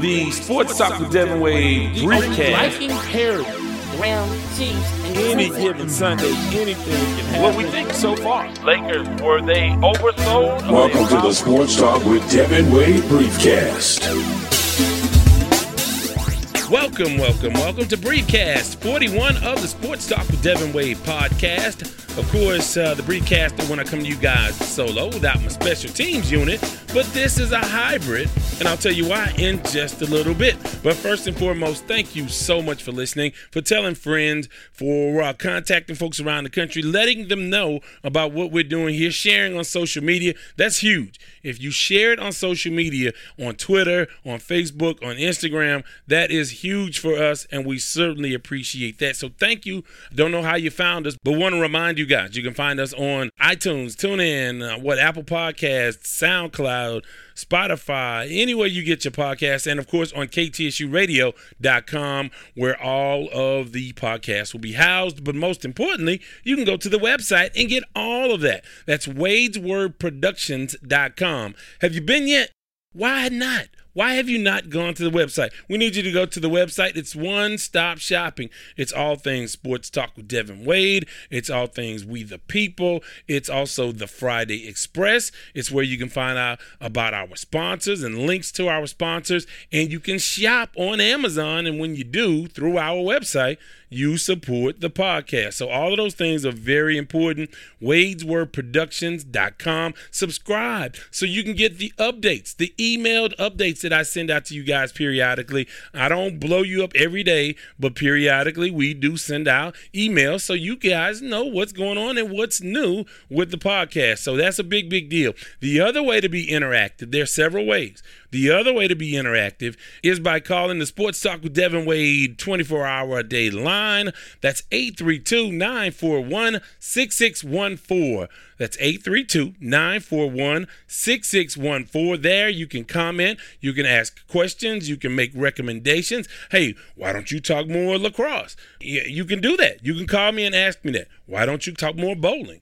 the Sports Talk with Devin Wade briefcast. Liking parody, ground cheese, and Any given Sunday, anything can happen. What we think so far. Lakers, were they oversold? or Welcome to the Sports Talk with Devin Wade Briefcast. Welcome, welcome, welcome to Briefcast 41 of the Sports Talk with Devin Wade podcast. Of course, uh, the Briefcast when I come to you guys solo without my special teams unit, but this is a hybrid, and I'll tell you why in just a little bit. But first and foremost, thank you so much for listening, for telling friends, for uh, contacting folks around the country, letting them know about what we're doing here, sharing on social media. That's huge. If you share it on social media, on Twitter, on Facebook, on Instagram, that is huge for us, and we certainly appreciate that. So thank you. Don't know how you found us, but want to remind you guys you can find us on iTunes, TuneIn, uh, what Apple Podcasts, SoundCloud. Spotify, anywhere you get your podcasts, and of course on ktsuradio.com, where all of the podcasts will be housed. But most importantly, you can go to the website and get all of that. That's wadeswordproductions.com. Have you been yet? Why not? Why have you not gone to the website? We need you to go to the website. It's one stop shopping. It's all things sports talk with Devin Wade. It's all things We the People. It's also the Friday Express. It's where you can find out about our sponsors and links to our sponsors. And you can shop on Amazon. And when you do, through our website, you support the podcast. So all of those things are very important. Wade'sWordProductions.com. Subscribe so you can get the updates, the emailed updates that I send out to you guys periodically. I don't blow you up every day, but periodically we do send out emails so you guys know what's going on and what's new with the podcast. So that's a big, big deal. The other way to be interactive, there are several ways. The other way to be interactive is by calling the Sports Talk with Devin Wade 24 hour a day line. That's 832 941 6614. That's 832 941 6614. There you can comment, you can ask questions, you can make recommendations. Hey, why don't you talk more lacrosse? You can do that. You can call me and ask me that. Why don't you talk more bowling?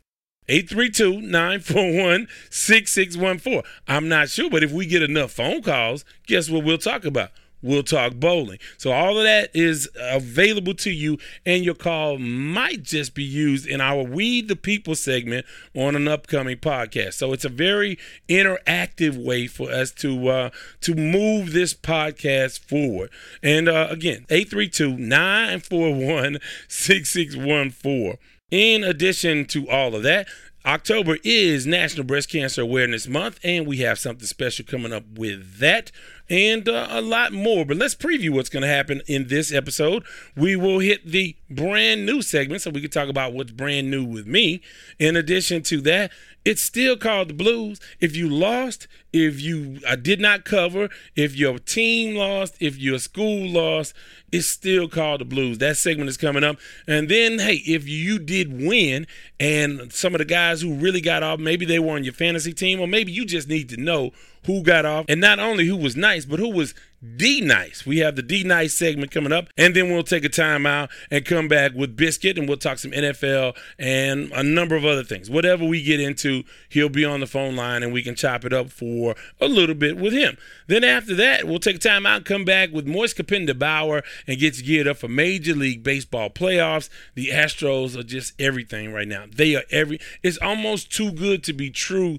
832-941-6614. I'm not sure, but if we get enough phone calls, guess what we'll talk about? We'll talk bowling. So all of that is available to you, and your call might just be used in our We the People segment on an upcoming podcast. So it's a very interactive way for us to uh, to move this podcast forward. And uh, again, 832-941-6614. In addition to all of that, October is National Breast Cancer Awareness Month, and we have something special coming up with that and uh, a lot more. But let's preview what's going to happen in this episode. We will hit the brand new segment so we can talk about what's brand new with me. In addition to that, it's still called the Blues. If you lost, if you uh, did not cover, if your team lost, if your school lost, it's still called the Blues. That segment is coming up. And then, hey, if you did win and some of the guys who really got off, maybe they were on your fantasy team, or maybe you just need to know who got off and not only who was nice, but who was D nice. We have the D nice segment coming up, and then we'll take a time out and come back with Biscuit, and we'll talk some NFL and a number of other things. Whatever we get into, he'll be on the phone line, and we can chop it up for a little bit with him. Then after that, we'll take a time out and come back with Moise Kapinda Bauer and get geared up for Major League Baseball playoffs. The Astros are just everything right now. They are every. It's almost too good to be true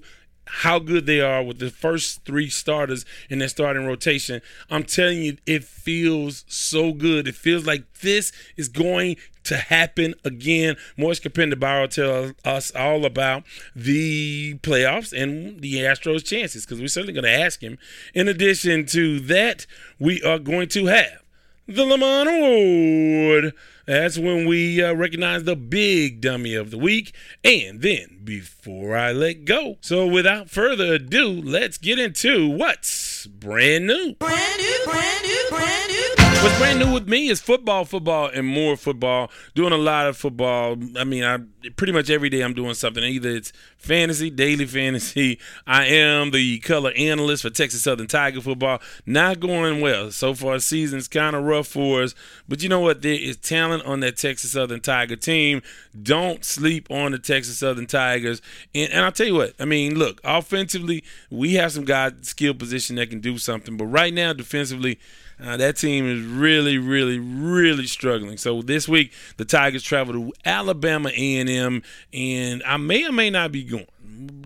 how good they are with the first three starters in their starting rotation. I'm telling you, it feels so good. It feels like this is going to happen again. Moise Kapinda Bauer tell us all about the playoffs and the Astros' chances because we're certainly going to ask him. In addition to that, we are going to have the Lamont Award. That's when we uh, recognize the big dummy of the week. And then, before I let go, so without further ado, let's get into what's brand new. Brand new, brand new, brand new. What's brand new with me is football, football, and more football. Doing a lot of football. I mean, I pretty much every day I'm doing something. Either it's fantasy, daily fantasy. I am the color analyst for Texas Southern Tiger football. Not going well so far. Season's kind of rough for us, but you know what? There is talent on that Texas Southern Tiger team. Don't sleep on the Texas Southern Tigers. And, and I'll tell you what. I mean, look, offensively, we have some guys skill position that can do something, but right now, defensively. Uh, that team is really, really, really struggling. So this week, the Tigers travel to Alabama A&M, and I may or may not be going.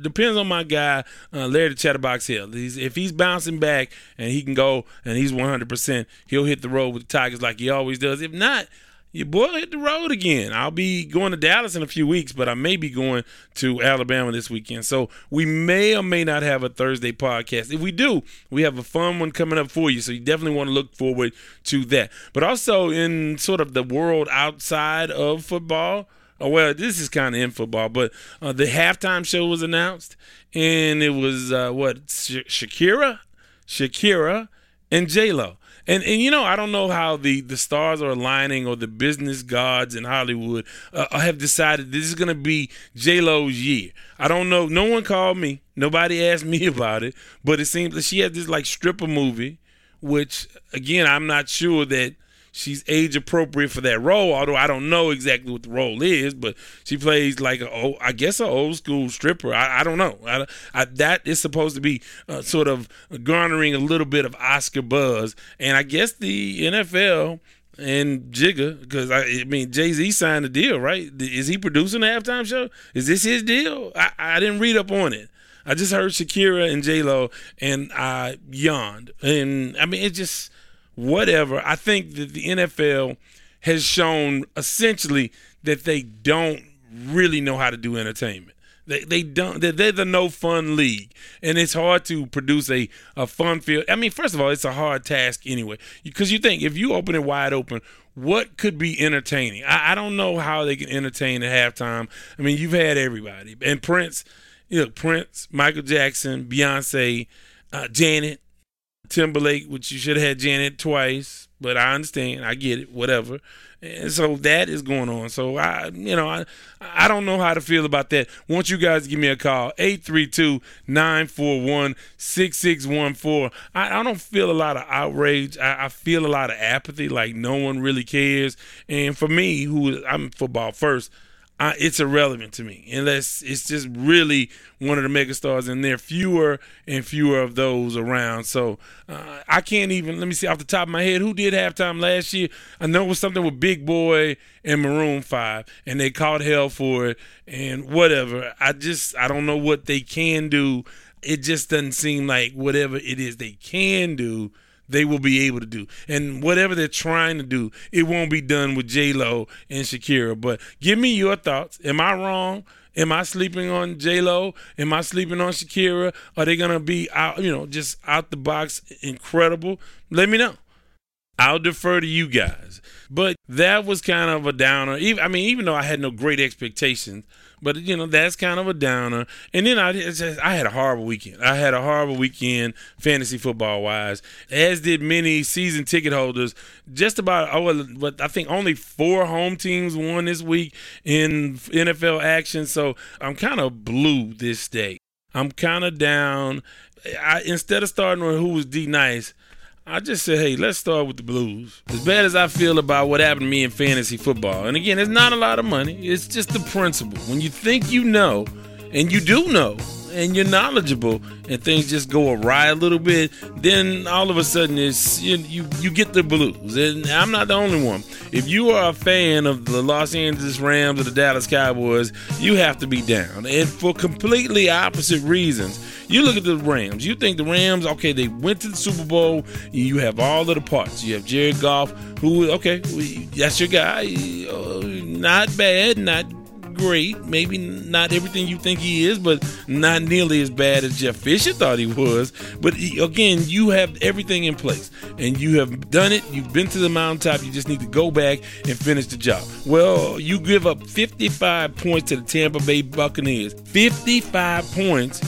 Depends on my guy, uh, Larry the Chatterbox Hill. He's, if he's bouncing back and he can go and he's 100%, he'll hit the road with the Tigers like he always does. If not, your boy hit the road again. I'll be going to Dallas in a few weeks, but I may be going to Alabama this weekend. So we may or may not have a Thursday podcast. If we do, we have a fun one coming up for you. So you definitely want to look forward to that. But also in sort of the world outside of football. Oh, well, this is kind of in football, but uh, the halftime show was announced, and it was uh, what Shakira, Shakira, and J Lo. And and you know I don't know how the the stars are aligning or the business gods in Hollywood uh, have decided this is gonna be J Lo's year. I don't know. No one called me. Nobody asked me about it. But it seems that she had this like stripper movie, which again I'm not sure that she's age appropriate for that role. Although I don't know exactly what the role is, but she plays like a, I guess, an old school stripper. I, I don't know. I, I, that is supposed to be uh, sort of garnering a little bit of Oscar buzz, and I guess the NFL and Jigga, because I, I, mean Jay Z signed a deal, right? Is he producing the halftime show? Is this his deal? I, I didn't read up on it. I just heard Shakira and J Lo, and I yawned. And I mean, it just whatever. I think that the NFL has shown essentially that they don't really know how to do entertainment. They, they don't they're, they're the no fun league and it's hard to produce a, a fun field i mean first of all it's a hard task anyway because you think if you open it wide open what could be entertaining I, I don't know how they can entertain at halftime i mean you've had everybody and prince you know prince michael jackson beyonce uh, janet Timberlake, which you should have had Janet twice, but I understand, I get it, whatever. And so that is going on. So I, you know, I, I don't know how to feel about that. Want you guys to give me a call 832-941-6614. I, I don't feel a lot of outrage. I, I feel a lot of apathy, like no one really cares. And for me, who I'm football first, I, it's irrelevant to me unless it's just really one of the megastars, and there are fewer and fewer of those around. So uh, I can't even let me see off the top of my head who did halftime last year. I know it was something with Big Boi and Maroon Five, and they caught hell for it and whatever. I just I don't know what they can do. It just doesn't seem like whatever it is they can do they will be able to do. And whatever they're trying to do, it won't be done with J Lo and Shakira. But give me your thoughts. Am I wrong? Am I sleeping on J Lo? Am I sleeping on Shakira? Are they gonna be out? You know, just out the box, incredible? Let me know. I'll defer to you guys. But that was kind of a downer. Even I mean, even though I had no great expectations but you know that's kind of a downer. And then I just, I had a horrible weekend. I had a horrible weekend fantasy football wise, as did many season ticket holders. Just about oh, but I think only four home teams won this week in NFL action. So I'm kind of blue this day. I'm kind of down. I, instead of starting with who was D nice, I just said, hey, let's start with the Blues. As bad as I feel about what happened to me in fantasy football, and again, it's not a lot of money, it's just the principle. When you think you know, and you do know, and you're knowledgeable, and things just go awry a little bit, then all of a sudden it's you, you you get the blues. And I'm not the only one. If you are a fan of the Los Angeles Rams or the Dallas Cowboys, you have to be down, and for completely opposite reasons. You look at the Rams. You think the Rams, okay, they went to the Super Bowl. You have all of the parts. You have Jared Goff, who, okay, that's your guy. Uh, not bad, not great. Maybe not everything you think he is, but not nearly as bad as Jeff Fisher thought he was. But again, you have everything in place and you have done it. You've been to the mountaintop. You just need to go back and finish the job. Well, you give up 55 points to the Tampa Bay Buccaneers. 55 points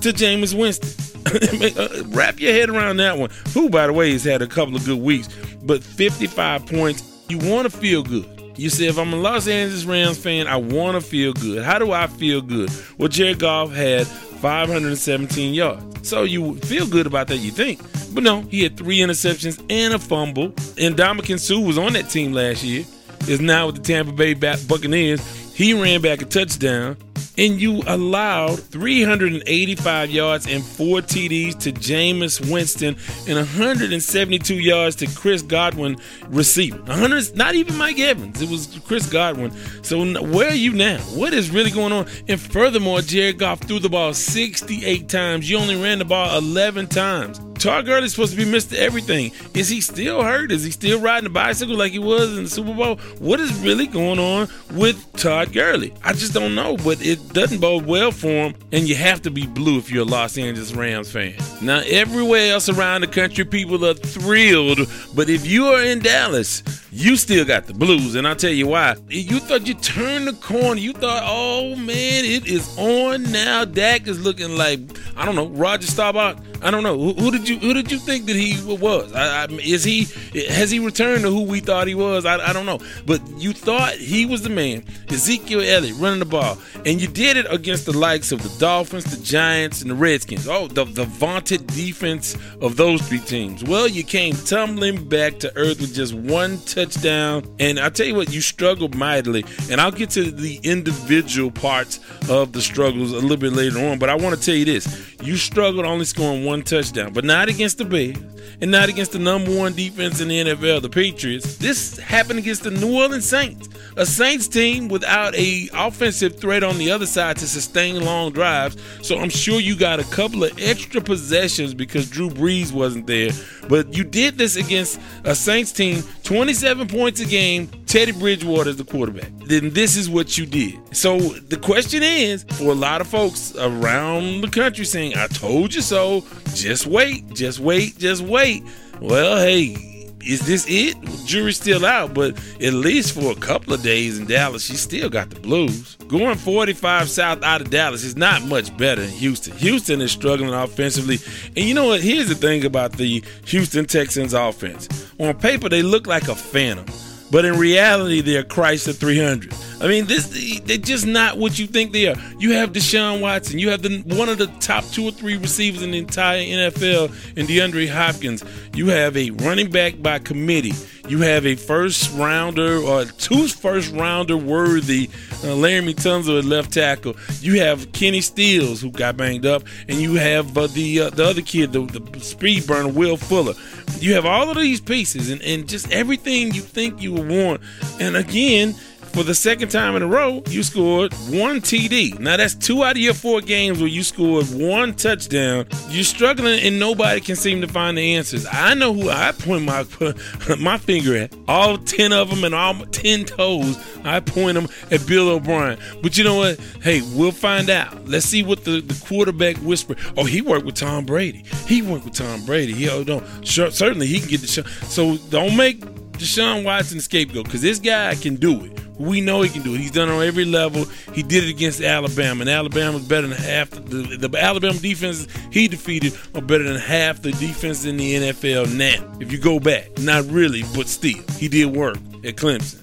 to Jameis Winston. Uh, wrap your head around that one. Who, by the way, has had a couple of good weeks. but 55 points. You want to feel good. You say, if I'm a Los Angeles Rams fan, I want to feel good. How do I feel good? Well, Jared Goff had 517 yards. So you feel good about that, you think. But no, he had three interceptions and a fumble. And Ndamukong Suh was on that team last year, is now with the Tampa Bay Buccaneers. He ran back a touchdown and you allowed 385 yards and four TDs to Jameis Winston and 172 yards to Chris Godwin receiving. 100, not even Mike Evans. It was Chris Godwin. So where are you now? What is really going on? And furthermore, Jared Goff threw the ball 68 times. You only ran the ball 11 times. Todd Gurley's supposed to be Mr. Everything. Is he still hurt? Is he still riding a bicycle like he was in the Super Bowl? What is really going on with Todd Gurley? I just don't know, but it doesn't bode well for him, and you have to be blue if you're a Los Angeles Rams fan. Now, everywhere else around the country, people are thrilled, but if you are in Dallas, you still got the blues, and I'll tell you why. You thought you turned the corner. You thought, oh man, it is on now. Dak is looking like I don't know Roger Staubach. I don't know who, who did you who did you think that he was? I, I, is he has he returned to who we thought he was? I, I don't know, but you thought he was the man. Ezekiel Elliott running the ball, and you did it against the likes of the Dolphins, the Giants, and the Redskins. Oh, the, the vaunted defense of those three teams. Well, you came tumbling back to earth with just one touchdown, and I tell you what, you struggled mightily. And I'll get to the individual parts of the struggles a little bit later on, but I want to tell you this: you struggled only scoring one touchdown, but not against the Bears and not against the number one defense in the NFL, the Patriots. This happened against the New Orleans Saints, a Saints team without a offensive threat on the other side to sustain long drives. So I'm sure you got a couple of extra possessions because Drew Brees wasn't there. But you did this against a Saints team, 27 points a game, Teddy Bridgewater is the quarterback. Then this is what you did. So the question is for a lot of folks around the country saying, I told you so, just wait, just wait, just wait. Well, hey, is this it? Jury's still out, but at least for a couple of days in Dallas, she still got the blues. Going 45 south out of Dallas is not much better than Houston. Houston is struggling offensively. And you know what? Here's the thing about the Houston Texans offense. On paper, they look like a phantom, but in reality, they're Chrysler 300. I mean, this they're just not what you think they are. You have Deshaun Watson. You have the one of the top two or three receivers in the entire NFL in DeAndre Hopkins. You have a running back by committee. You have a first rounder or two first rounder worthy uh, Laremy Tunsil at left tackle. You have Kenny Stills who got banged up, and you have uh, the uh, the other kid, the, the speed burner, Will Fuller. You have all of these pieces and, and just everything you think you would want. And again, for the second time in a row, you scored one TD. Now that's two out of your four games where you scored one touchdown. You're struggling and nobody can seem to find the answers. I know who I point my my finger at. All ten of them and all ten toes. I point them at Bill O'Brien. But you know what? Hey, we'll find out. Let's see what the, the quarterback whisper. Oh, he worked with Tom Brady. He worked with Tom Brady. He oh, don't sure, certainly he can get the shot. So don't make Deshaun Watson scapegoat because this guy can do it. We know he can do it. He's done it on every level. He did it against Alabama, and Alabama's better than half the, the Alabama defenses he defeated are better than half the defense in the NFL now. If you go back, not really, but still, he did work at Clemson.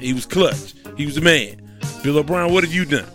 He was clutch. He was a man. Bill O'Brien, what have you done?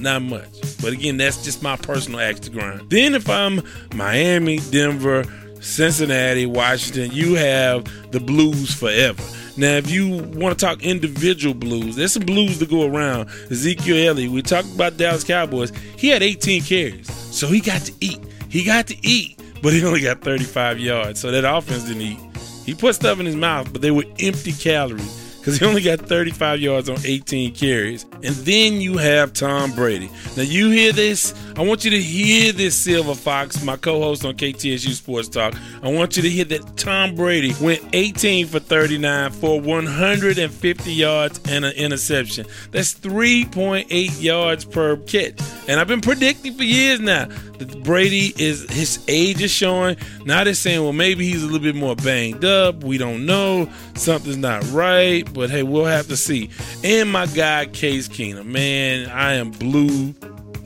Not much. But again, that's just my personal axe to grind. Then if I'm Miami, Denver, Cincinnati, Washington, you have the Blues forever. Now, if you want to talk individual blues, there's some blues to go around. Ezekiel Elliott, we talked about Dallas Cowboys. He had 18 carries, so he got to eat. He got to eat, but he only got 35 yards, so that offense didn't eat. He put stuff in his mouth, but they were empty calories because he only got 35 yards on 18 carries. And then you have Tom Brady. Now, you hear this. I want you to hear this, Silver Fox, my co host on KTSU Sports Talk. I want you to hear that Tom Brady went 18 for 39 for 150 yards and an interception. That's 3.8 yards per catch. And I've been predicting for years now that Brady is his age is showing. Now they're saying, well, maybe he's a little bit more banged up. We don't know. Something's not right. But hey, we'll have to see. And my guy, Case Keenum. Man, I am blue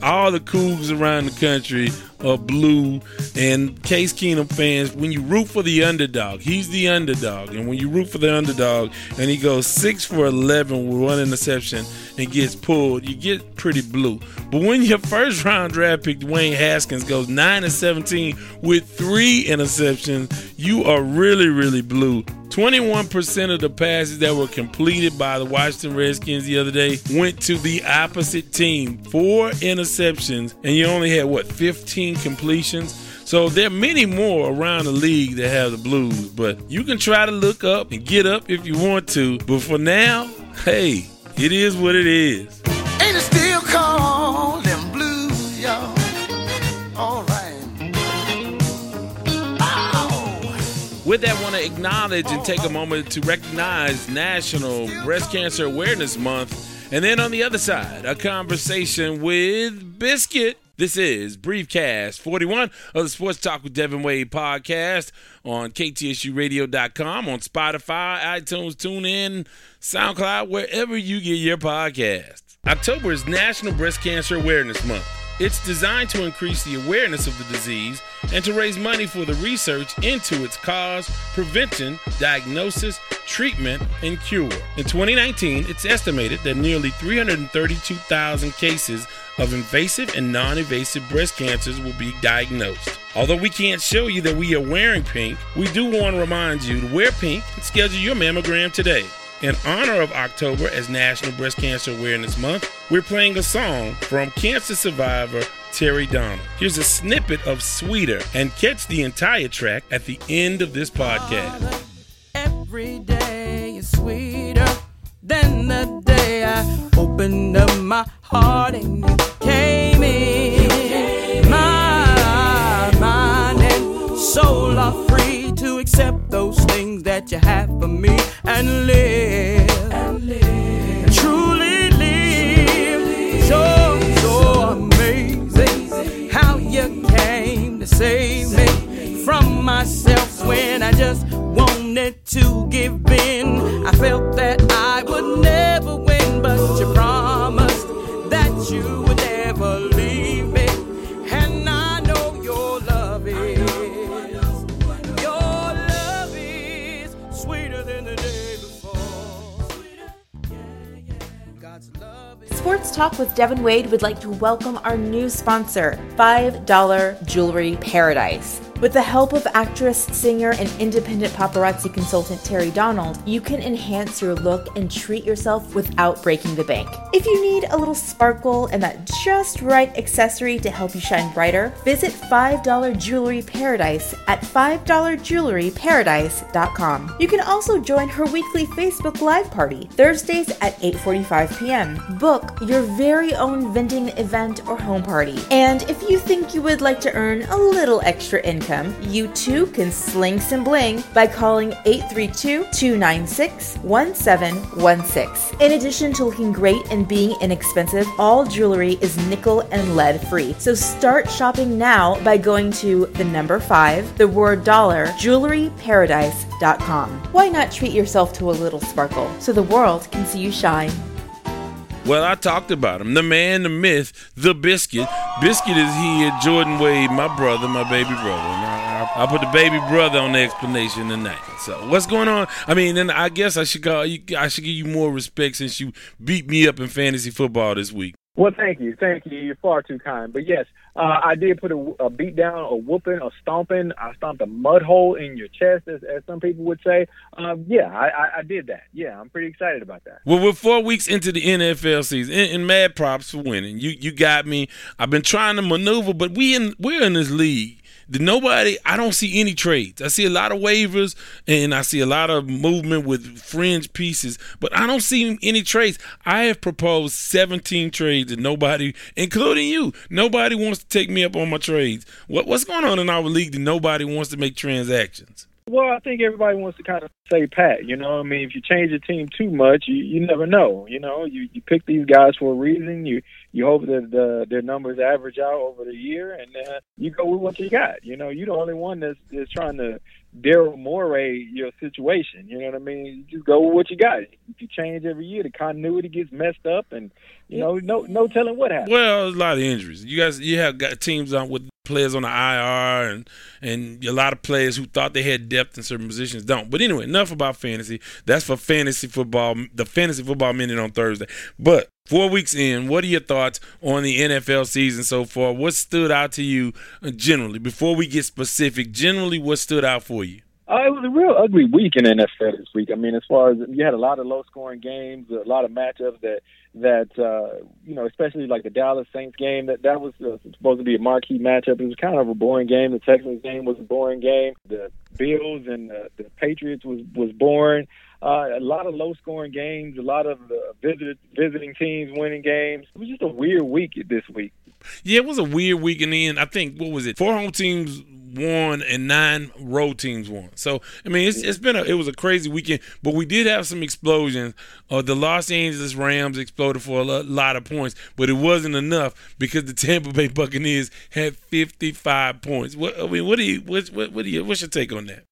all the Cougs around the country are blue. And Case Keenum fans, when you root for the underdog, he's the underdog. And when you root for the underdog and he goes six for 11 with one interception and gets pulled, you get pretty blue. But when your first round draft pick, Dwayne Haskins, goes 9 and 17 with three interceptions, you are really, really blue. 21% of the passes that were completed by the Washington Redskins the other day went to the opposite team. Four interceptions, and you only had, what, 15 completions? So there are many more around the league that have the blues, but you can try to look up and get up if you want to. But for now, hey, it is what it is. With that, want to acknowledge and take a moment to recognize National Breast Cancer Awareness Month. And then on the other side, a conversation with Biscuit. This is Briefcast 41 of the Sports Talk with Devin Wade podcast on KTSURadio.com, on Spotify, iTunes, TuneIn, SoundCloud, wherever you get your podcast. October is National Breast Cancer Awareness Month. It's designed to increase the awareness of the disease and to raise money for the research into its cause, prevention, diagnosis, treatment, and cure. In 2019, it's estimated that nearly 332,000 cases of invasive and non invasive breast cancers will be diagnosed. Although we can't show you that we are wearing pink, we do want to remind you to wear pink and schedule your mammogram today. In honor of October as National Breast Cancer Awareness Month, we're playing a song from cancer survivor Terry Donald. Here's a snippet of Sweeter and catch the entire track at the end of this podcast. Every day is sweeter than the day I opened up my heart and you came in. My mind and soul are free to accept those things that you have for me and live. And truly live. So, so amazing how you came to save me from myself when I just wanted to give in. I felt that sweeter than the day before. Sports Talk with Devin Wade would like to welcome our new sponsor, $5 Jewelry Paradise. With the help of actress, singer, and independent paparazzi consultant Terry Donald, you can enhance your look and treat yourself without breaking the bank. If you need a little sparkle and that just right accessory to help you shine brighter, visit $5 Jewelry Paradise at $5jewelryparadise.com. You can also join her weekly Facebook Live party, Thursdays at 8:45 p.m. Book your very own vending event or home party. And if you think you would like to earn a little extra income, you too can sling some bling by calling 832-296-1716. In addition to looking great and being inexpensive, all jewelry is nickel and lead free. So start shopping now by going to the number 5, the word dollar, jewelryparadise.com. Why not treat yourself to a little sparkle so the world can see you shine? Well, I talked about him. The man, the myth, the biscuit. Biscuit is here, Jordan Wade, my brother, my baby brother. I, I, I put the baby brother on the explanation tonight. So what's going on? I mean, and I guess I should call you. I should give you more respect since you beat me up in fantasy football this week. Well, thank you, thank you. You're far too kind. But yes, uh, I did put a, a beat down, a whooping, a stomping. I stomped a mud hole in your chest, as, as some people would say. Um, yeah, I, I, I did that. Yeah, I'm pretty excited about that. Well, we're four weeks into the NFL season, and, and mad props for winning. You you got me. I've been trying to maneuver, but we in we're in this league. Nobody, I don't see any trades. I see a lot of waivers and I see a lot of movement with fringe pieces, but I don't see any trades. I have proposed 17 trades and nobody, including you, nobody wants to take me up on my trades. What, what's going on in our league that nobody wants to make transactions? Well, I think everybody wants to kind of say pat. You know, I mean, if you change the team too much, you you never know. You know, you you pick these guys for a reason. You you hope that the, their numbers average out over the year, and uh, you go with what you got. You know, you're the only one that's, that's trying to Daryl Morey your situation. You know what I mean? You just go with what you got. If you change every year, the continuity gets messed up, and you know, no no telling what happens. Well, a lot of injuries. You guys, you have got teams on with players on the IR, and and a lot of players who thought they had depth in certain positions don't. But anyway, enough about fantasy. That's for fantasy football. The fantasy football minute on Thursday. But Four weeks in, what are your thoughts on the NFL season so far? What stood out to you uh, generally? Before we get specific, generally, what stood out for you? Uh, it was a real ugly week in NFL this week. I mean, as far as you had a lot of low scoring games, a lot of matchups that that uh, you know, especially like the Dallas Saints game that that was uh, supposed to be a marquee matchup. It was kind of a boring game. The Texans game was a boring game. The Bills and the, the Patriots was was boring. Uh, a lot of low scoring games, a lot of uh, visit, visiting teams winning games. It was just a weird week this week. Yeah, it was a weird week, and then I think what was it? Four home teams won and nine road teams won. So I mean, it's, it's been a it was a crazy weekend, but we did have some explosions. Uh, the Los Angeles Rams exploded for a lot of points, but it wasn't enough because the Tampa Bay Buccaneers had 55 points. What I mean, what do you what what, what do you what's your take on that?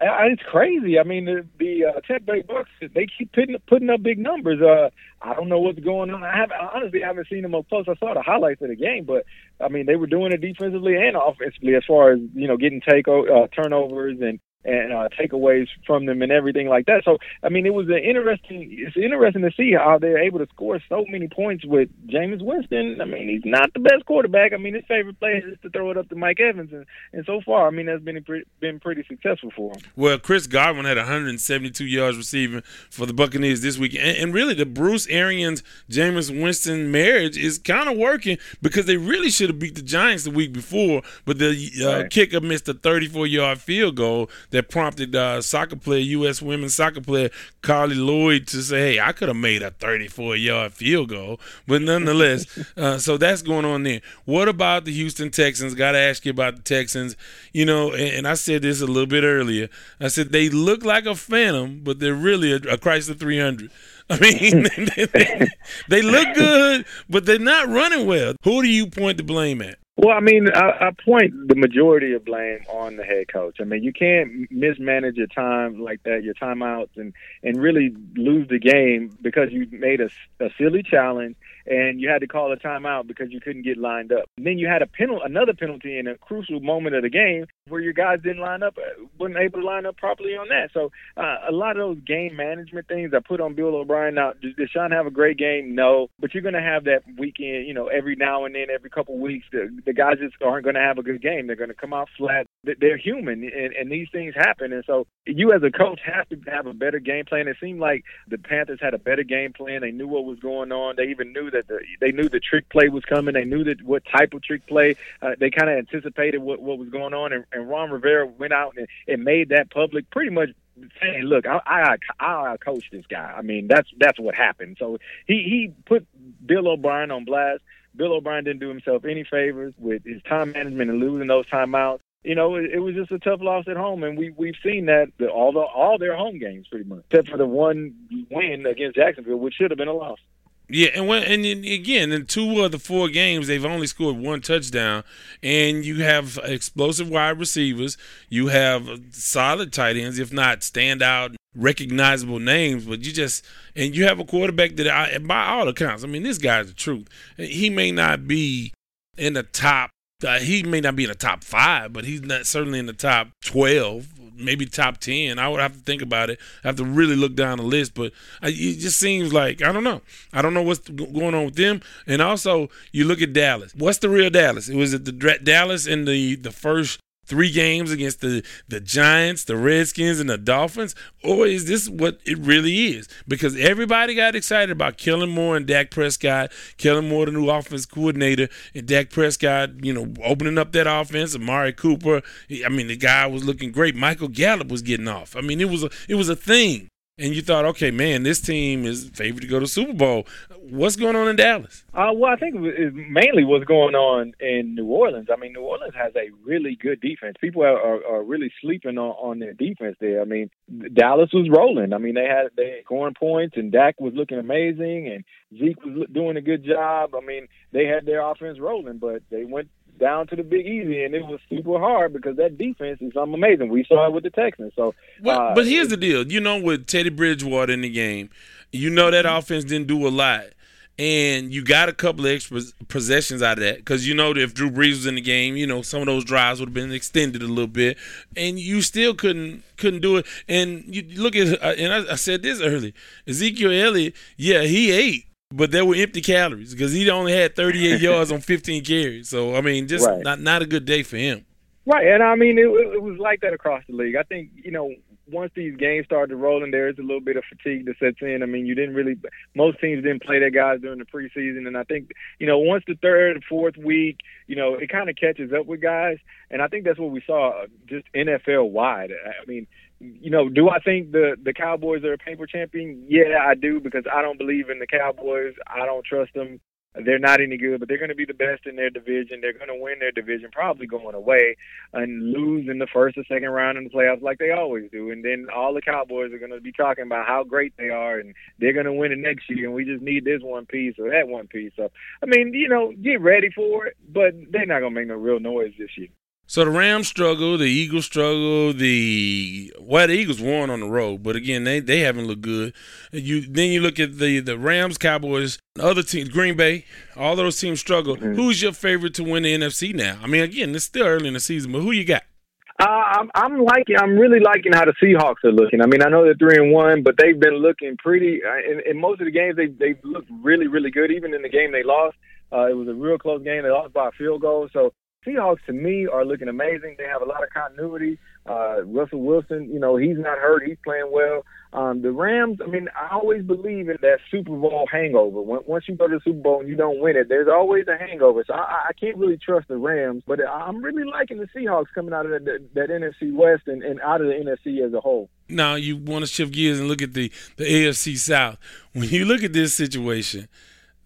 It's crazy. I mean, the, the uh, Tampa Bay Bucks they keep putting putting up big numbers. Uh, I don't know what's going on. I have honestly I haven't seen them up close. I saw the highlights of the game, but I mean they were doing it defensively and offensively as far as you know getting take uh, turnovers and and uh, takeaways from them and everything like that. So I mean, it was an interesting. It's interesting to see how they're able to score so many points with Jameis Winston. I mean, he's not the best quarterback. I mean, his favorite play is to throw it up to Mike Evans, and, and so far, I mean, that's been been pretty successful for him. Well, Chris Godwin had 172 yards receiving for the Buccaneers this week, and, and really the Bruce Arians Jameis Winston marriage is kind of working because they really should have beat the Giants the week before, but the uh, right. kicker missed a 34 yard field goal that prompted uh, soccer player, U.S. women's soccer player Carli Lloyd to say, "Hey, I could have made a 34 yard field goal," but nonetheless, uh, so that's going on there. What about the Houston Texans? Got to ask you about the Texans. You know, and, and, I said this a little bit earlier. I said they look like a Phantom, but they're really a, a Chrysler 300. I mean, they, they look good, but they're not running well. Who do you point the blame at? Well, I mean, I, I point the majority of blame on the head coach. I mean, you can't mismanage your time like that, your timeouts, and and really lose the game because you made a, a silly challenge and you had to call a timeout because you couldn't get lined up. And then you had a penalty, another penalty in a crucial moment of the game where your guys didn't line up, uh, weren't able to line up properly on that. So uh, a lot of those game management things I put on Bill O'Brien. Now, does Deshaun have a great game? No, but you're going to have that weekend. You know, every now and then, every couple weeks, the, the guys just aren't going to have a good game. They're going to come out flat. They're human, and, and these things happen. And so you, as a coach, have to have a better game plan. It seemed like the Panthers had a better game plan. They knew what was going on. They even knew that the, they knew the trick play was coming. They knew that what type of trick play. Uh, they kind of anticipated what what was going on, and, and Ron Rivera went out and, and made that public, pretty much saying, "Look, I, I I coach this guy." I mean, that's that's what happened. So he he put Bill O'Brien on blast. Bill O'Brien didn't do himself any favors with his time management and losing those timeouts. You know, it, it was just a tough loss at home, and we we've seen that all the all their home games pretty much, except for the one win against Jacksonville, which should have been a loss. Yeah, and when and again, in two of the four games, they've only scored one touchdown, and you have explosive wide receivers, you have solid tight ends, if not standout, recognizable names. But you just and you have a quarterback that, I, by all accounts, I mean, this guy's the truth. He may not be in the top. Uh, he may not be in the top five, but he's not certainly in the top twelve maybe top 10. I would have to think about it. I have to really look down the list, but it just seems like, I don't know. I don't know what's going on with them. And also, you look at Dallas. What's the real Dallas? It was it the Dallas in the, the first three games against the, the Giants, the Redskins, and the Dolphins? Or is this what it really is? Because everybody got excited about Kellen Moore and Dak Prescott, Kellen Moore, the new offense coordinator, and Dak Prescott, you know, opening up that offense, Amari Cooper. I mean, the guy was looking great. Michael Gallup was getting off. I mean, it was a it was a thing. And you thought, okay, man, this team is favored to go to Super Bowl. What's going on in Dallas? Uh, well, I think mainly what's going on in New Orleans. I mean, New Orleans has a really good defense. People are, are, are really sleeping on, on their defense there. I mean, Dallas was rolling. I mean, they had they had scoring points, and Dak was looking amazing, and Zeke was doing a good job. I mean, they had their offense rolling, but they went down to the Big Easy, and it was super hard because that defense is something amazing. We saw it with the Texans. So, well, uh, but here's the deal: you know, with Teddy Bridgewater in the game, you know that offense didn't do a lot. And you got a couple of extra possessions out of that because you know that if Drew Brees was in the game, you know some of those drives would have been extended a little bit, and you still couldn't couldn't do it. And you look at uh, and I, I said this early, Ezekiel Elliott, yeah, he ate, but there were empty calories because he only had 38 yards on 15 carries. So I mean, just Right. not not a good day for him. Right, and I mean it, it was like that across the league. I think you know once these games started rolling, there is a little bit of fatigue that sets in. I mean, you didn't really most teams didn't play their guys during the preseason, and I think you know once the third, fourth week, you know it kind of catches up with guys, and I think that's what we saw just NFL wide. I mean. You know, do I think the the Cowboys are a paper champion? Yeah, I do because I don't believe in the Cowboys. I don't trust them. They're not any good, but they're going to be the best in their division. They're going to win their division, probably going away and lose in the first or second round in the playoffs like they always do. And then all the Cowboys are going to be talking about how great they are and they're going to win it next year. And we just need this one piece or that one piece. So, I mean, you know, get ready for it, but they're not going to make no real noise this year. So the Rams struggle, the Eagles struggle, the well, the Eagles won on the road, but again, they they haven't looked good. You then you look at the the Rams, Cowboys, other teams, Green Bay, all those teams struggle. Who's your favorite to win the NFC now? I mean, again, it's still early in the season, but who you got? Uh, I'm, I'm liking. I'm really liking how the Seahawks are looking. I mean, I know they're three and one, but they've been looking pretty. Uh, in, in most of the games, they they looked really, really good. Even in the game they lost, uh, it was a real close game. They lost by a field goal. So Seahawks to me are looking amazing. They have a lot of continuity. Uh, Russell Wilson, you know, he's not hurt. He's playing well. Um, the Rams, I mean, I always believe in that Super Bowl hangover. When, once you go to the Super Bowl and you don't win it, there's always a hangover. So I, I can't really trust the Rams, but I'm really liking the Seahawks coming out of that, that, that NFC West and, and out of the NFC as a whole. Now you want to shift gears and look at the the AFC South. When you look at this situation,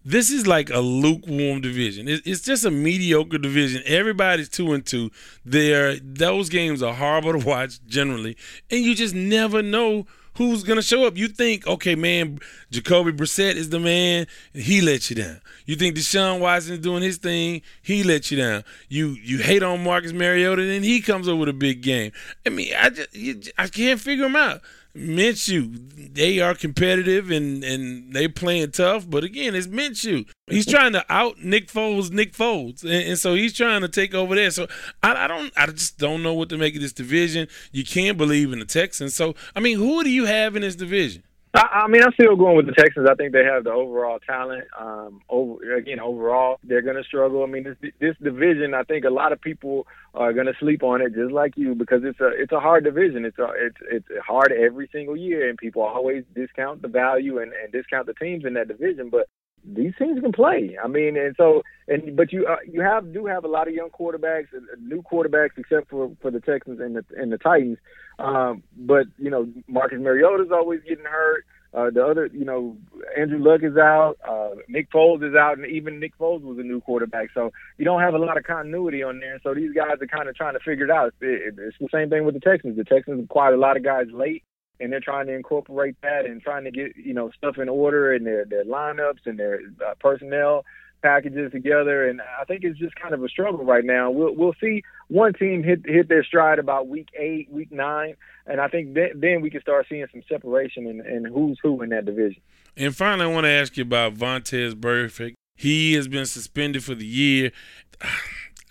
this is like a lukewarm division. It, it's just a mediocre division. Everybody's two and two. There, those games are horrible to watch generally, and you just never know who's gonna show up. You think, okay, man, Jacoby Brissett is the man, he let you down. You think Deshaun Watson is doing his thing, he let you down. You you hate on Marcus Mariota, and he comes up with a big game. I mean, I just you, I can't figure him out. Minshew, they are competitive and and they playing tough, but again, it's Minshew. He's trying to out Nick Foles, Nick Foles, and, and so he's trying to take over there. So I, I don't, I just don't know what to make of this division. You can't believe in the Texans. So I mean, who do you have in this division? I, I mean, I'm still going with the Texans. I think they have the overall talent. Um, over again, overall, they're going to struggle. I mean, this this division, I think a lot of people are going to sleep on it, just like you, because it's a it's a hard division. It's a it's it's hard every single year, and people always discount the value and, and discount the teams in that division. But these teams can play. I mean, and so and but you uh, you have do have a lot of young quarterbacks, new quarterbacks, except for for the Texans and the and the Titans. Um, but you know, Marcus Mariota's always getting hurt. Uh, the other, you know, Andrew Luck is out. Uh, Nick Foles is out, and even Nick Foles was a new quarterback. So you don't have a lot of continuity on there. So these guys are kind of trying to figure it out. It, it's the same thing with the Texans. The Texans acquired a lot of guys late, and they're trying to incorporate that and trying to get you know stuff in order and their their lineups and their uh, personnel packages together. And I think it's just kind of a struggle right now. We'll we'll see one team hit hit their stride about week eight, week nine, and I think th- then we can start seeing some separation in, in who's who in that division. And finally, I want to ask you about Vontaze Burfict. He has been suspended for the year.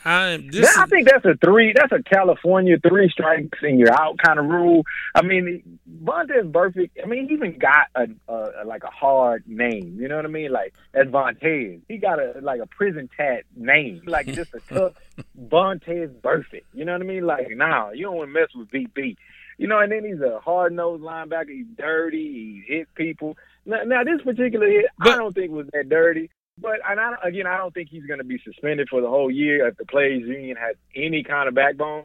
I this That- I think that's a three. That's a California three strikes and you're out kind of rule. I mean, Vontaze Burfict. I mean, he even got a, a like a hard name. You know what I mean? Like Vontaze. He got a like a prison tat name, like just a tough Vontaze Burfict. You know what I mean? Like, nah, you don't want to mess with VB. You know, and then he's a hard nosed linebacker. He's dirty. He hit people. Now, now this particular hit, I don't think was that dirty. But and I, again, I don't think he's going to be suspended for the whole year if the players union has any kind of backbone.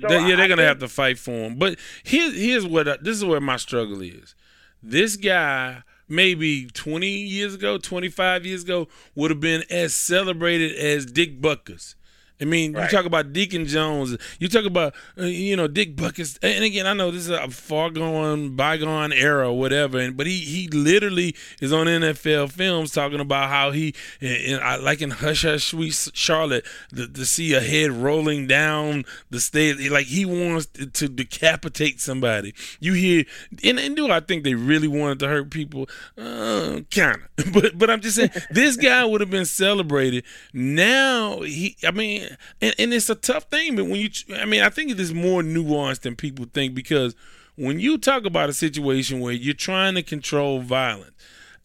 So They- yeah, they're gonna have to fight for him. But here's here's what I, this is where my struggle is. this guy maybe 20 years ago, 25 years ago would have been as celebrated as Dick Butkus. I mean, Right. you talk about Deacon Jones. You talk about, uh, you know, Dick Butkus. And again, I know this is a far gone, bygone era or whatever. And but he he literally is on NFL films talking about how he, and I like in Hush Hush Sweet Charlotte, the, to see a head rolling down the stairs, like he wants to, to decapitate somebody. You hear, and, and do I think they really wanted to hurt people? Uh, kind of. But but I'm just saying, this guy would have been celebrated. Now he, I mean, and, and it's a tough thing. But when you, I mean, I think it is more nuanced than people think because when you talk about a situation where you're trying to control violence.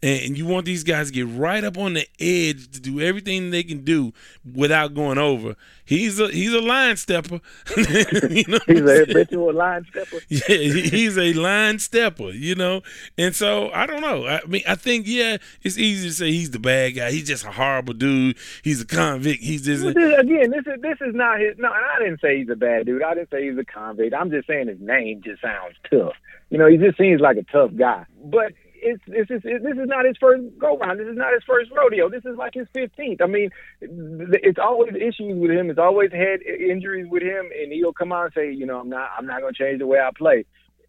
And you want these guys to get right up on the edge to do everything they can do without going over. He's a he's a line stepper. you know He's a habitual line stepper. Yeah, he's a line stepper, you know. And so I don't know. I mean, I think yeah, it's easy to say he's the bad guy. He's just a horrible dude. He's a convict. He's just Well, this- again, this is this is not his. No, and I didn't say he's a bad dude. I didn't say he's a convict. I'm just saying his name just sounds tough. You know, he just seems like a tough guy. But it's it's it, this is not his first go round. This is not his first rodeo. This is like his 15th. I mean, it's always issues with him. It's always had injuries with him, and he'll come out and say, you know, I'm not I'm not going to change the way I play.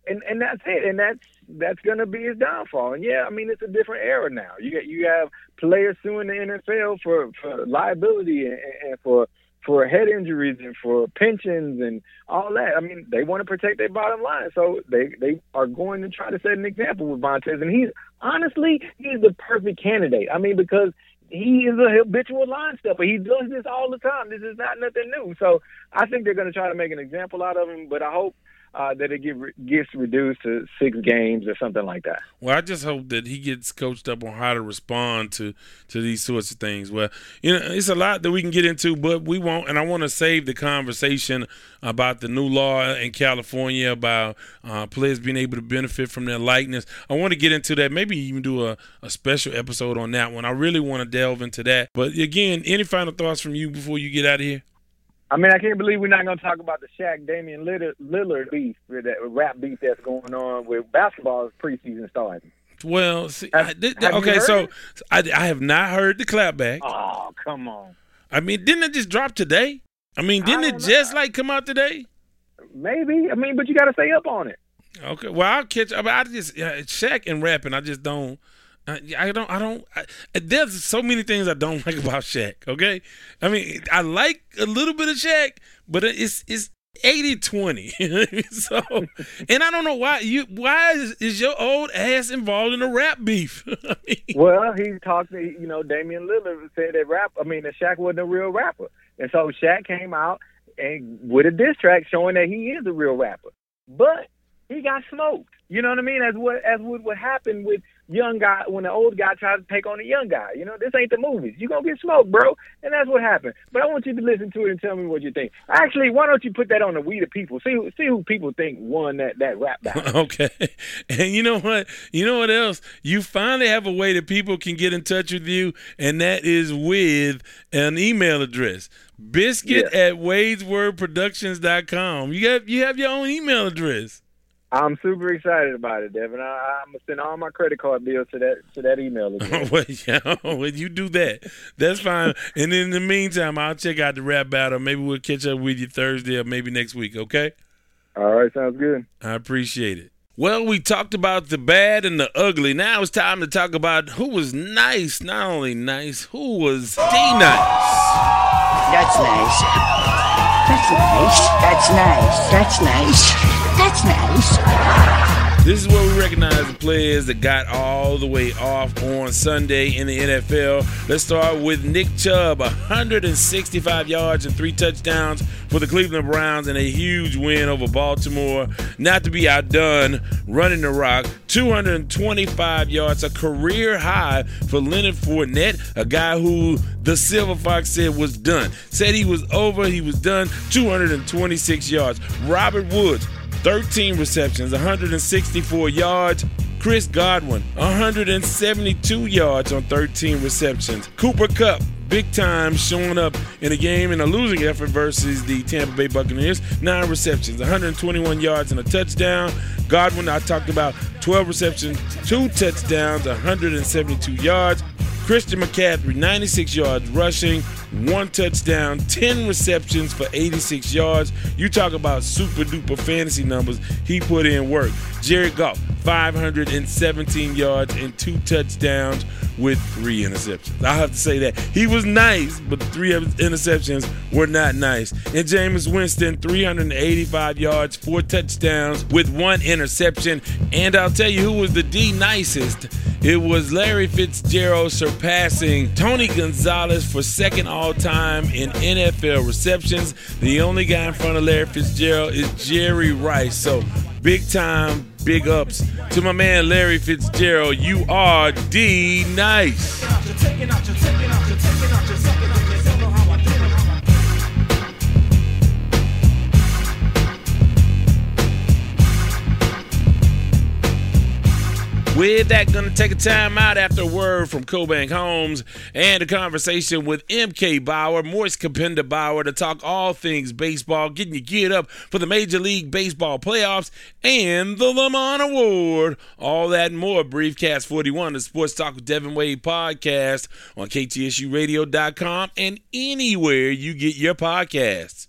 And and that's it. And that's that's going to be his downfall. And yeah, I mean, it's a different era now. You get you have players suing the NFL for for liability and, and for for head injuries and for pensions and all that. I mean, they want to protect their bottom line, so they they are going to try to set an example with Vontaze. And he's honestly he's the perfect candidate. I mean, because he is a habitual line stepper. He does this all the time. This is not nothing new. So I think they're going to try to make an example out of him. But I hope uh, that it get, gets reduced to six games or something like that. Well, I just hope that he gets coached up on how to respond to to these sorts of things. Well, you know, it's a lot that we can get into, but we won't. And I want to save the conversation about the new law in California about uh, players being able to benefit from their likeness. I want to get into that. Maybe even do a, a special episode on that one. I really want to delve into that. But again, any final thoughts from you before you get out of here? I mean, I can't believe we're not going to talk about the Shaq Damian Lillard, Lillard beef, with that rap beef that's going on with basketball's preseason starting. Well, see, Have- I, th- have you okay, so? I, I have not heard the clapback. Oh, come on. I mean, didn't it just drop today? I mean, didn't I it don't know. just like come out today? Maybe. I mean, but you got to stay up on it. Okay, well, I'll catch. I, mean, I just yeah, Shaq and rapping. I just don't. I, don't. I don't. I, there's so many things I don't like about Shaq. Okay, I mean, I like a little bit of Shaq, but it's it's 80-20. so, and I don't know why you. Why is, is your old ass involved in a rap beef? I mean, Well, he talked to, you know, Damian Lillard said that rap, I mean, that Shaq wasn't a real rapper. And so Shaq came out and with a diss track showing that he is a real rapper. But he got smoked. You know what I mean? As what as what would happen with young guy when the old guy tries to take on the young guy. You know, this ain't the movies. You're gonna get smoked, bro. And that's what happened. But I want you to listen to it and tell me what you think. Actually, why don't you put that on the We the People? See who see who people think won that, that rap battle. Okay. And you know what? You know what else? You finally have a way that people can get in touch with you, and that is with an email address. Biscuit at wadeswordproductions.com. You have you have your own email address. I'm super excited about it, Devin. I, I'm gonna send all my credit card bills to that to that email address. well, yeah, well, you do that. That's fine. and in the meantime, I'll check out the rap battle. Maybe we'll catch up with you Thursday or maybe next week, okay? all right, sounds good. I appreciate it. Well, we talked about the bad and the ugly. Now it's time to talk about who was nice. Not only nice, who was D nice. That's nice. That's nice. That's nice. That's nice. That's nice. This is where we recognize the players that got all the way off on Sunday in the NFL. Let's start with Nick Chubb, 165 yards and three touchdowns for the Cleveland Browns and a huge win over Baltimore. Not to be outdone, running the rock, 225 yards, a career high for Leonard Fournette, a guy who the Silver Fox said was done. Said he was over, he was done, 226 yards. Robert Woods, 13 receptions, 164 yards. Chris Godwin, 172 yards on 13 receptions. Cooper Kupp, big time showing up in a game in a losing effort versus the Tampa Bay Buccaneers. Nine receptions, 121 yards, and a touchdown. Godwin, I talked about 12 receptions, two touchdowns, 172 yards. Christian McCaffrey, 96 yards rushing, one touchdown, 10 receptions for 86 yards. You talk about super duper fantasy numbers. He put in work. Jared Goff, 517 yards and two touchdowns with three interceptions. I have to say that. He was nice, but the three interceptions were not nice. And Jameis Winston, 385 yards, four touchdowns with one interception. And I'll tell you who was the D nicest. It was Larry Fitzgerald surpassing Tony Gonzalez for second all time in NFL receptions. The only guy in front of Larry Fitzgerald is Jerry Rice. So big time, big ups to my man Larry Fitzgerald. You are D nice. With that, gonna take a time out after a word from CoBank Homes and a conversation with MK Bauer, Moise Kapenda Bauer, to talk all things baseball, getting you geared up for the Major League Baseball playoffs and the Lamont Award. All that and more. Briefcast 41, the Sports Talk with Devin Wade podcast on KTSURadio.com and anywhere you get your podcasts.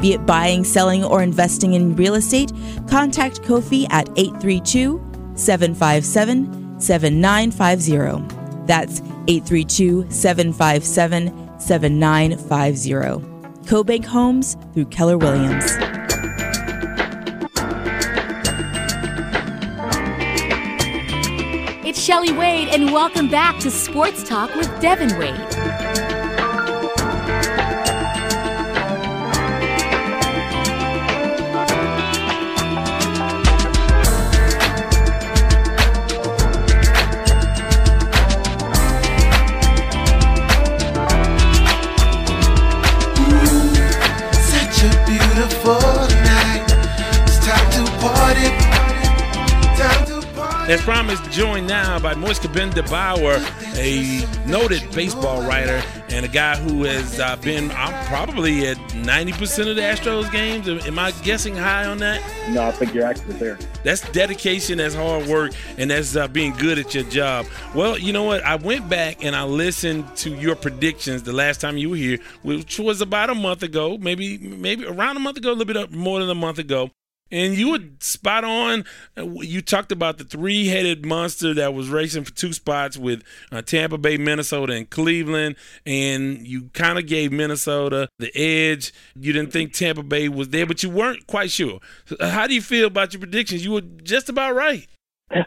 Be it buying, selling, or investing in real estate, contact Kofi at 832 757 7950. That's 832 757 7950. CoBank Homes through Keller Williams. It's Shelly Wade, and welcome back to Sports Talk with Devin Wade. As promised, joined now by Moise Kabenda Bauer, a noted baseball writer and a guy who has uh, been uh, probably at 90% of the Astros games. Am I guessing high on that? No, I think you're accurate there. That's dedication, that's hard work, and that's uh, being good at your job. Well, you know what? I went back and I listened to your predictions the last time you were here, which was about a month ago, maybe maybe around a month ago, a little bit more than a month ago. And you were spot on. You talked about the three headed monster that was racing for two spots with uh, Tampa Bay, Minnesota, and Cleveland. And you kind of gave Minnesota the edge. You didn't think Tampa Bay was there, but you weren't quite sure. How do you feel about your predictions? You were just about right.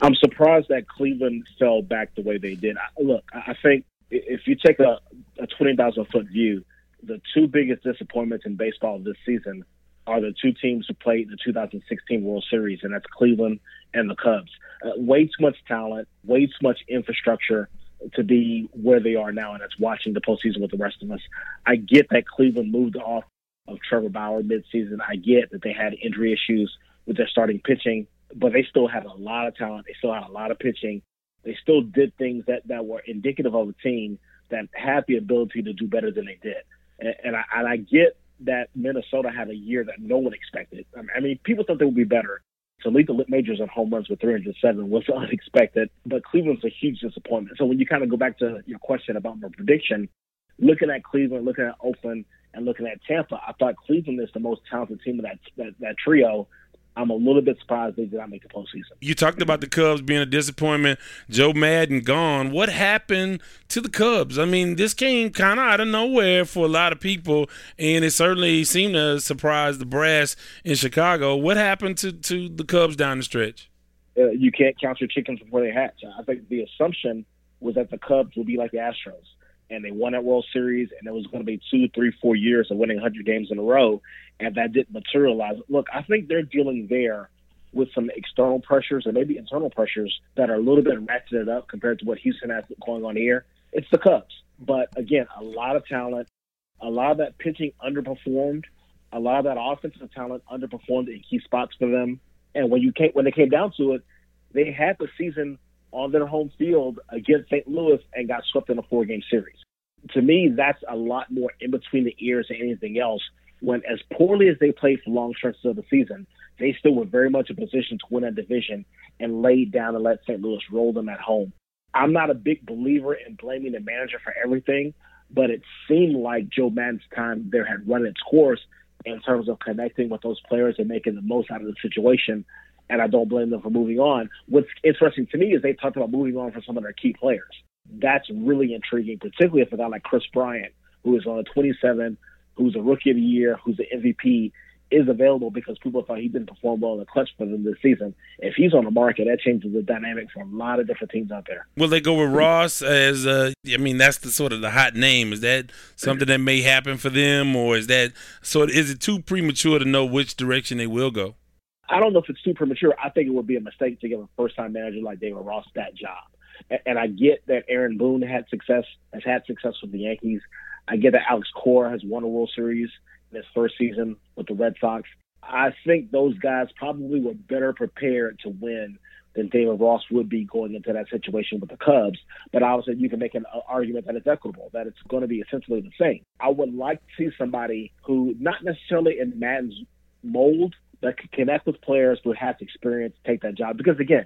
I'm surprised that Cleveland fell back the way they did. I, look, I think if you take a, a 20,000 foot view, the two biggest disappointments in baseball this season are the two teams who played in the 2016 World Series, and that's Cleveland and the Cubs. Uh, way too much talent, way too much infrastructure to be where they are now, and that's watching the postseason with the rest of us. I get that Cleveland moved off of Trevor Bauer midseason. I get that they had injury issues with their starting pitching, but they still had a lot of talent. They still had a lot of pitching. They still did things that, that were indicative of a team that had the ability to do better than they did. And, and, I, and I get that Minnesota had a year that no one expected. I mean, people thought they would be better. To lead the majors on home runs with 307 was unexpected, but Cleveland's a huge disappointment. So when you kind of go back to your question about my prediction, looking at Cleveland, looking at Oakland, and looking at Tampa, I thought Cleveland is the most talented team of that that, that trio. I'm a little bit surprised they did not make the postseason. You talked about the Cubs being a disappointment. Joe Maddon gone. What happened to the Cubs? I mean, this came kind of out of nowhere for a lot of people, and it certainly seemed to surprise the brass in Chicago. What happened to, to the Cubs down the stretch? Uh, you can't count your chickens before they hatch. I think the assumption was that the Cubs would be like the Astros, and they won that World Series, and it was going to be two, three, four years of winning 100 games in a row, and that didn't materialize. Look, I think they're dealing there with some external pressures and maybe internal pressures that are a little bit ratcheted up compared to what Houston has going on here. It's the Cubs. But again, a lot of talent, a lot of that pitching underperformed, a lot of that offensive talent underperformed in key spots for them. And when you came, when they came down to it, they had the season on their home field against St. Louis and got swept in a four game series. To me, that's a lot more in between the ears than anything else. When as poorly as they played for long stretches of the season, they still were very much in position to win that division and laid down and let St. Louis roll them at home. I'm not a big believer in blaming the manager for everything, but it seemed like Joe Maddon's time there had run its course in terms of connecting with those players and making the most out of the situation. And I don't blame them for moving on. What's interesting to me is they talked about moving on for some of their key players. That's really intriguing, particularly if a guy like Kris Bryant, who is on a 27, who's a rookie of the year, who's the MVP, is available because people thought he didn't perform well in the clutch for them this season. If he's on the market, that changes the dynamic for a lot of different teams out there. Will they go with Ross as? Uh, I mean, that's the sort of the hot name. Is that something that may happen for them, or is that so? Is it too premature to know which direction they will go? I don't know if it's too premature. I think it would be a mistake to give a first-time manager like David Ross that job. And I get that Aaron Boone had success, has had success with the Yankees. I get that Alex Cora has won a World Series in his first season with the Red Sox. I think those guys probably were better prepared to win than David Ross would be going into that situation with the Cubs. But obviously, you can make an uh, argument that it's equitable, that it's going to be essentially the same. I would like to see somebody who, not necessarily in Maddon's mold, but can connect with players who has experience take that job. Because again,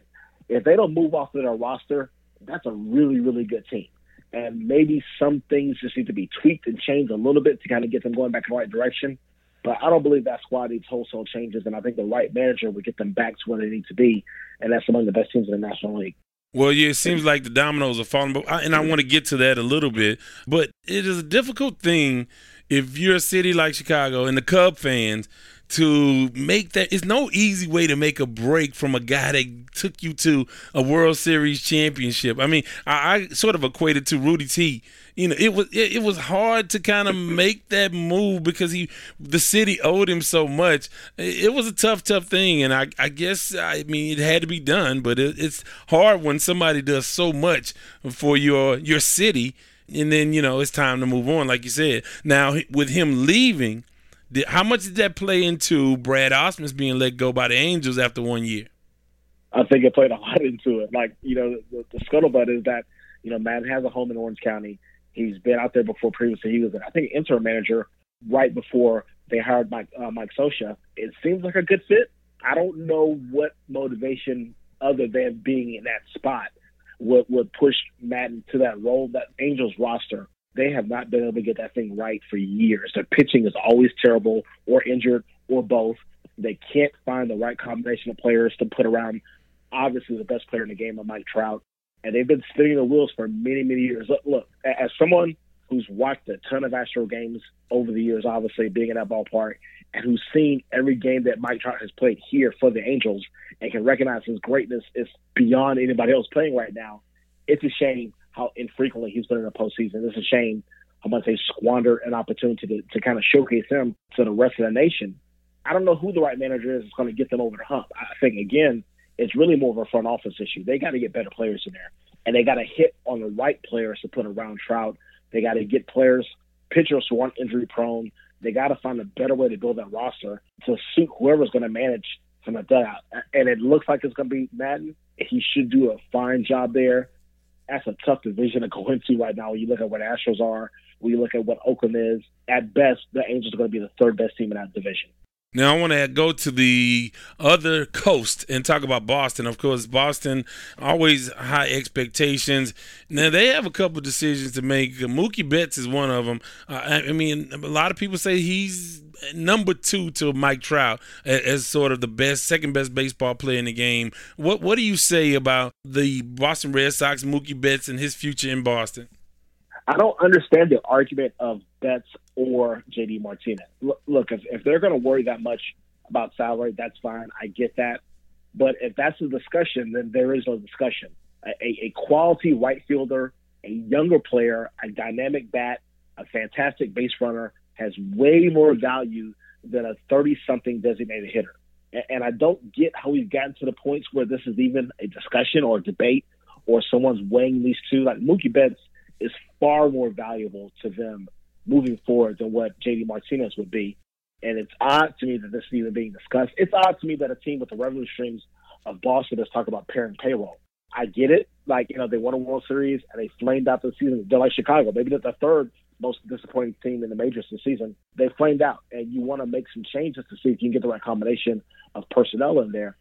if they don't move off of their roster, that's a really, really good team and maybe some things just need to be tweaked and changed a little bit to kind of get them going back in the right direction. But I don't believe that's why these wholesale changes, and I think the right manager would get them back to where they need to be, and that's among the best teams in the National League. Well, yeah, it seems like the dominoes are falling, but I, and I want to get to that a little bit. But it is a difficult thing if you're a city like Chicago and the Cub fans to make that it's no easy way to make a break from a guy that took you to a World Series championship. I mean, I, I sort of equated to Rudy T. You know, it was it, it was hard to kind of make that move because he the city owed him so much. It, it was a tough, tough thing, and I I guess I mean it had to be done, but it, it's hard when somebody does so much for your your city, and then you know it's time to move on, like you said. Now with him leaving did, how much did that play into Brad Ausmus being let go by the Angels after one year? I think it played a lot into it. Like, you know, the, the scuttlebutt is that, you know, Maddon has a home in Orange County. He's been out there before previously. He was, I think, interim manager right before they hired Mike, uh, Mike Scioscia. It seems like a good fit. I don't know what motivation other than being in that spot would, would push Maddon to that role. That Angels roster they have not been able to get that thing right for years. Their pitching is always terrible or injured or both. They can't find the right combination of players to put around obviously the best player in the game Mike Trout. And they've been spinning the wheels for many, many years. Look, look, as someone who's watched a ton of Astro games over the years, obviously being in that ballpark, and who's seen every game that Mike Trout has played here for the Angels and can recognize his greatness is beyond anybody else playing right now, it's a shame how infrequently he's been in the postseason. It's a shame how much they squandered an opportunity to, to kind of showcase him to the rest of the nation. I don't know who the right manager is that's going to get them over the hump. I think, again, it's really more of a front office issue. They got to get better players in there, and they got to hit on the right players to put around Trout. They got to get players, pitchers who aren't injury prone. They got to find a better way to build that roster to suit whoever's going to manage from the dugout. And it looks like it's going to be Maddon. He should do a fine job there that's a tough division to go into right now. When you look at what Astros are, when you look at what Oakland is, at best, the Angels are going to be the third best team in that division. Now I want to go to the other coast and talk about Boston. Of course, Boston always high expectations. Now they have a couple decisions to make. Mookie Betts is one of them. Uh, I mean, a lot of people say he's number two to Mike Trout as sort of the best, second best baseball player in the game. What What do you say about the Boston Red Sox, Mookie Betts, and his future in Boston? I don't understand the argument of Betts or JD Martinez. Look, if, if they're going to worry that much about salary, that's fine. I get that. But if that's the discussion, then there is no discussion. A, a quality right fielder a younger player, a dynamic bat, a fantastic base runner, has way more value than a 30 something designated hitter. And I don't get how we've gotten to the points where this is even a discussion or a debate or someone's weighing these two. Like Mookie Betts is far more valuable to them moving forward than what JD Martinez would be. And it's odd to me that this is even being discussed. It's odd to me that a team with the revenue streams of Boston is talking about paring payroll. I get it. Like, you know, they won a World Series and they flamed out the season. They're like Chicago. Maybe they're the third most disappointing team in the majors this season. They flamed out, and you want to make some changes to see if you can get the right combination of personnel in there.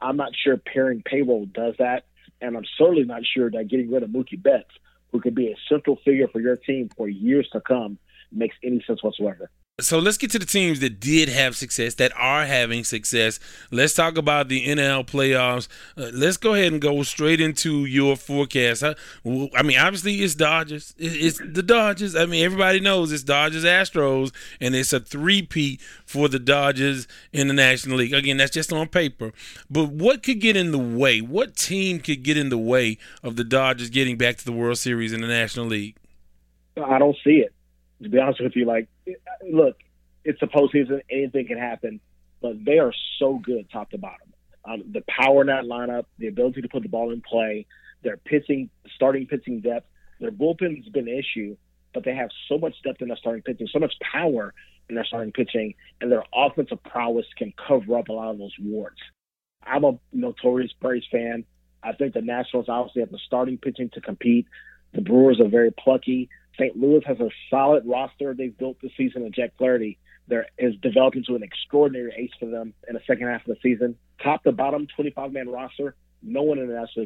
I'm not sure paring payroll does that, and I'm certainly not sure that getting rid of Mookie Betts, who could be a central figure for your team for years to come, makes any sense whatsoever. So let's get to the teams that did have success, that are having success. Let's talk about the NL playoffs. Uh, let's go ahead and go straight into your forecast. I, I mean, obviously it's Dodgers. It's the Dodgers. I mean, everybody knows it's Dodgers Astros, and it's a three-peat for the Dodgers in the National League. Again, that's just on paper. But what could get in the way? What team could get in the way of the Dodgers getting back to the World Series in the National League? I don't see it to be honest with you, like, look, it's a postseason, anything can happen, but they are so good top to bottom. Um, the power in that lineup, the ability to put the ball in play, their pitching, starting pitching depth, their bullpen has been an issue, but they have so much depth in their starting pitching, so much power in their starting pitching, and their offensive prowess can cover up a lot of those warts. I'm a notorious Braves fan. I think the Nationals obviously have the starting pitching to compete. The Brewers are very plucky. St. Louis has a solid roster they've built this season, and Jack Flaherty there is developed into an extraordinary ace for them in the second half of the season. Top to bottom, 25 man roster. No one in the National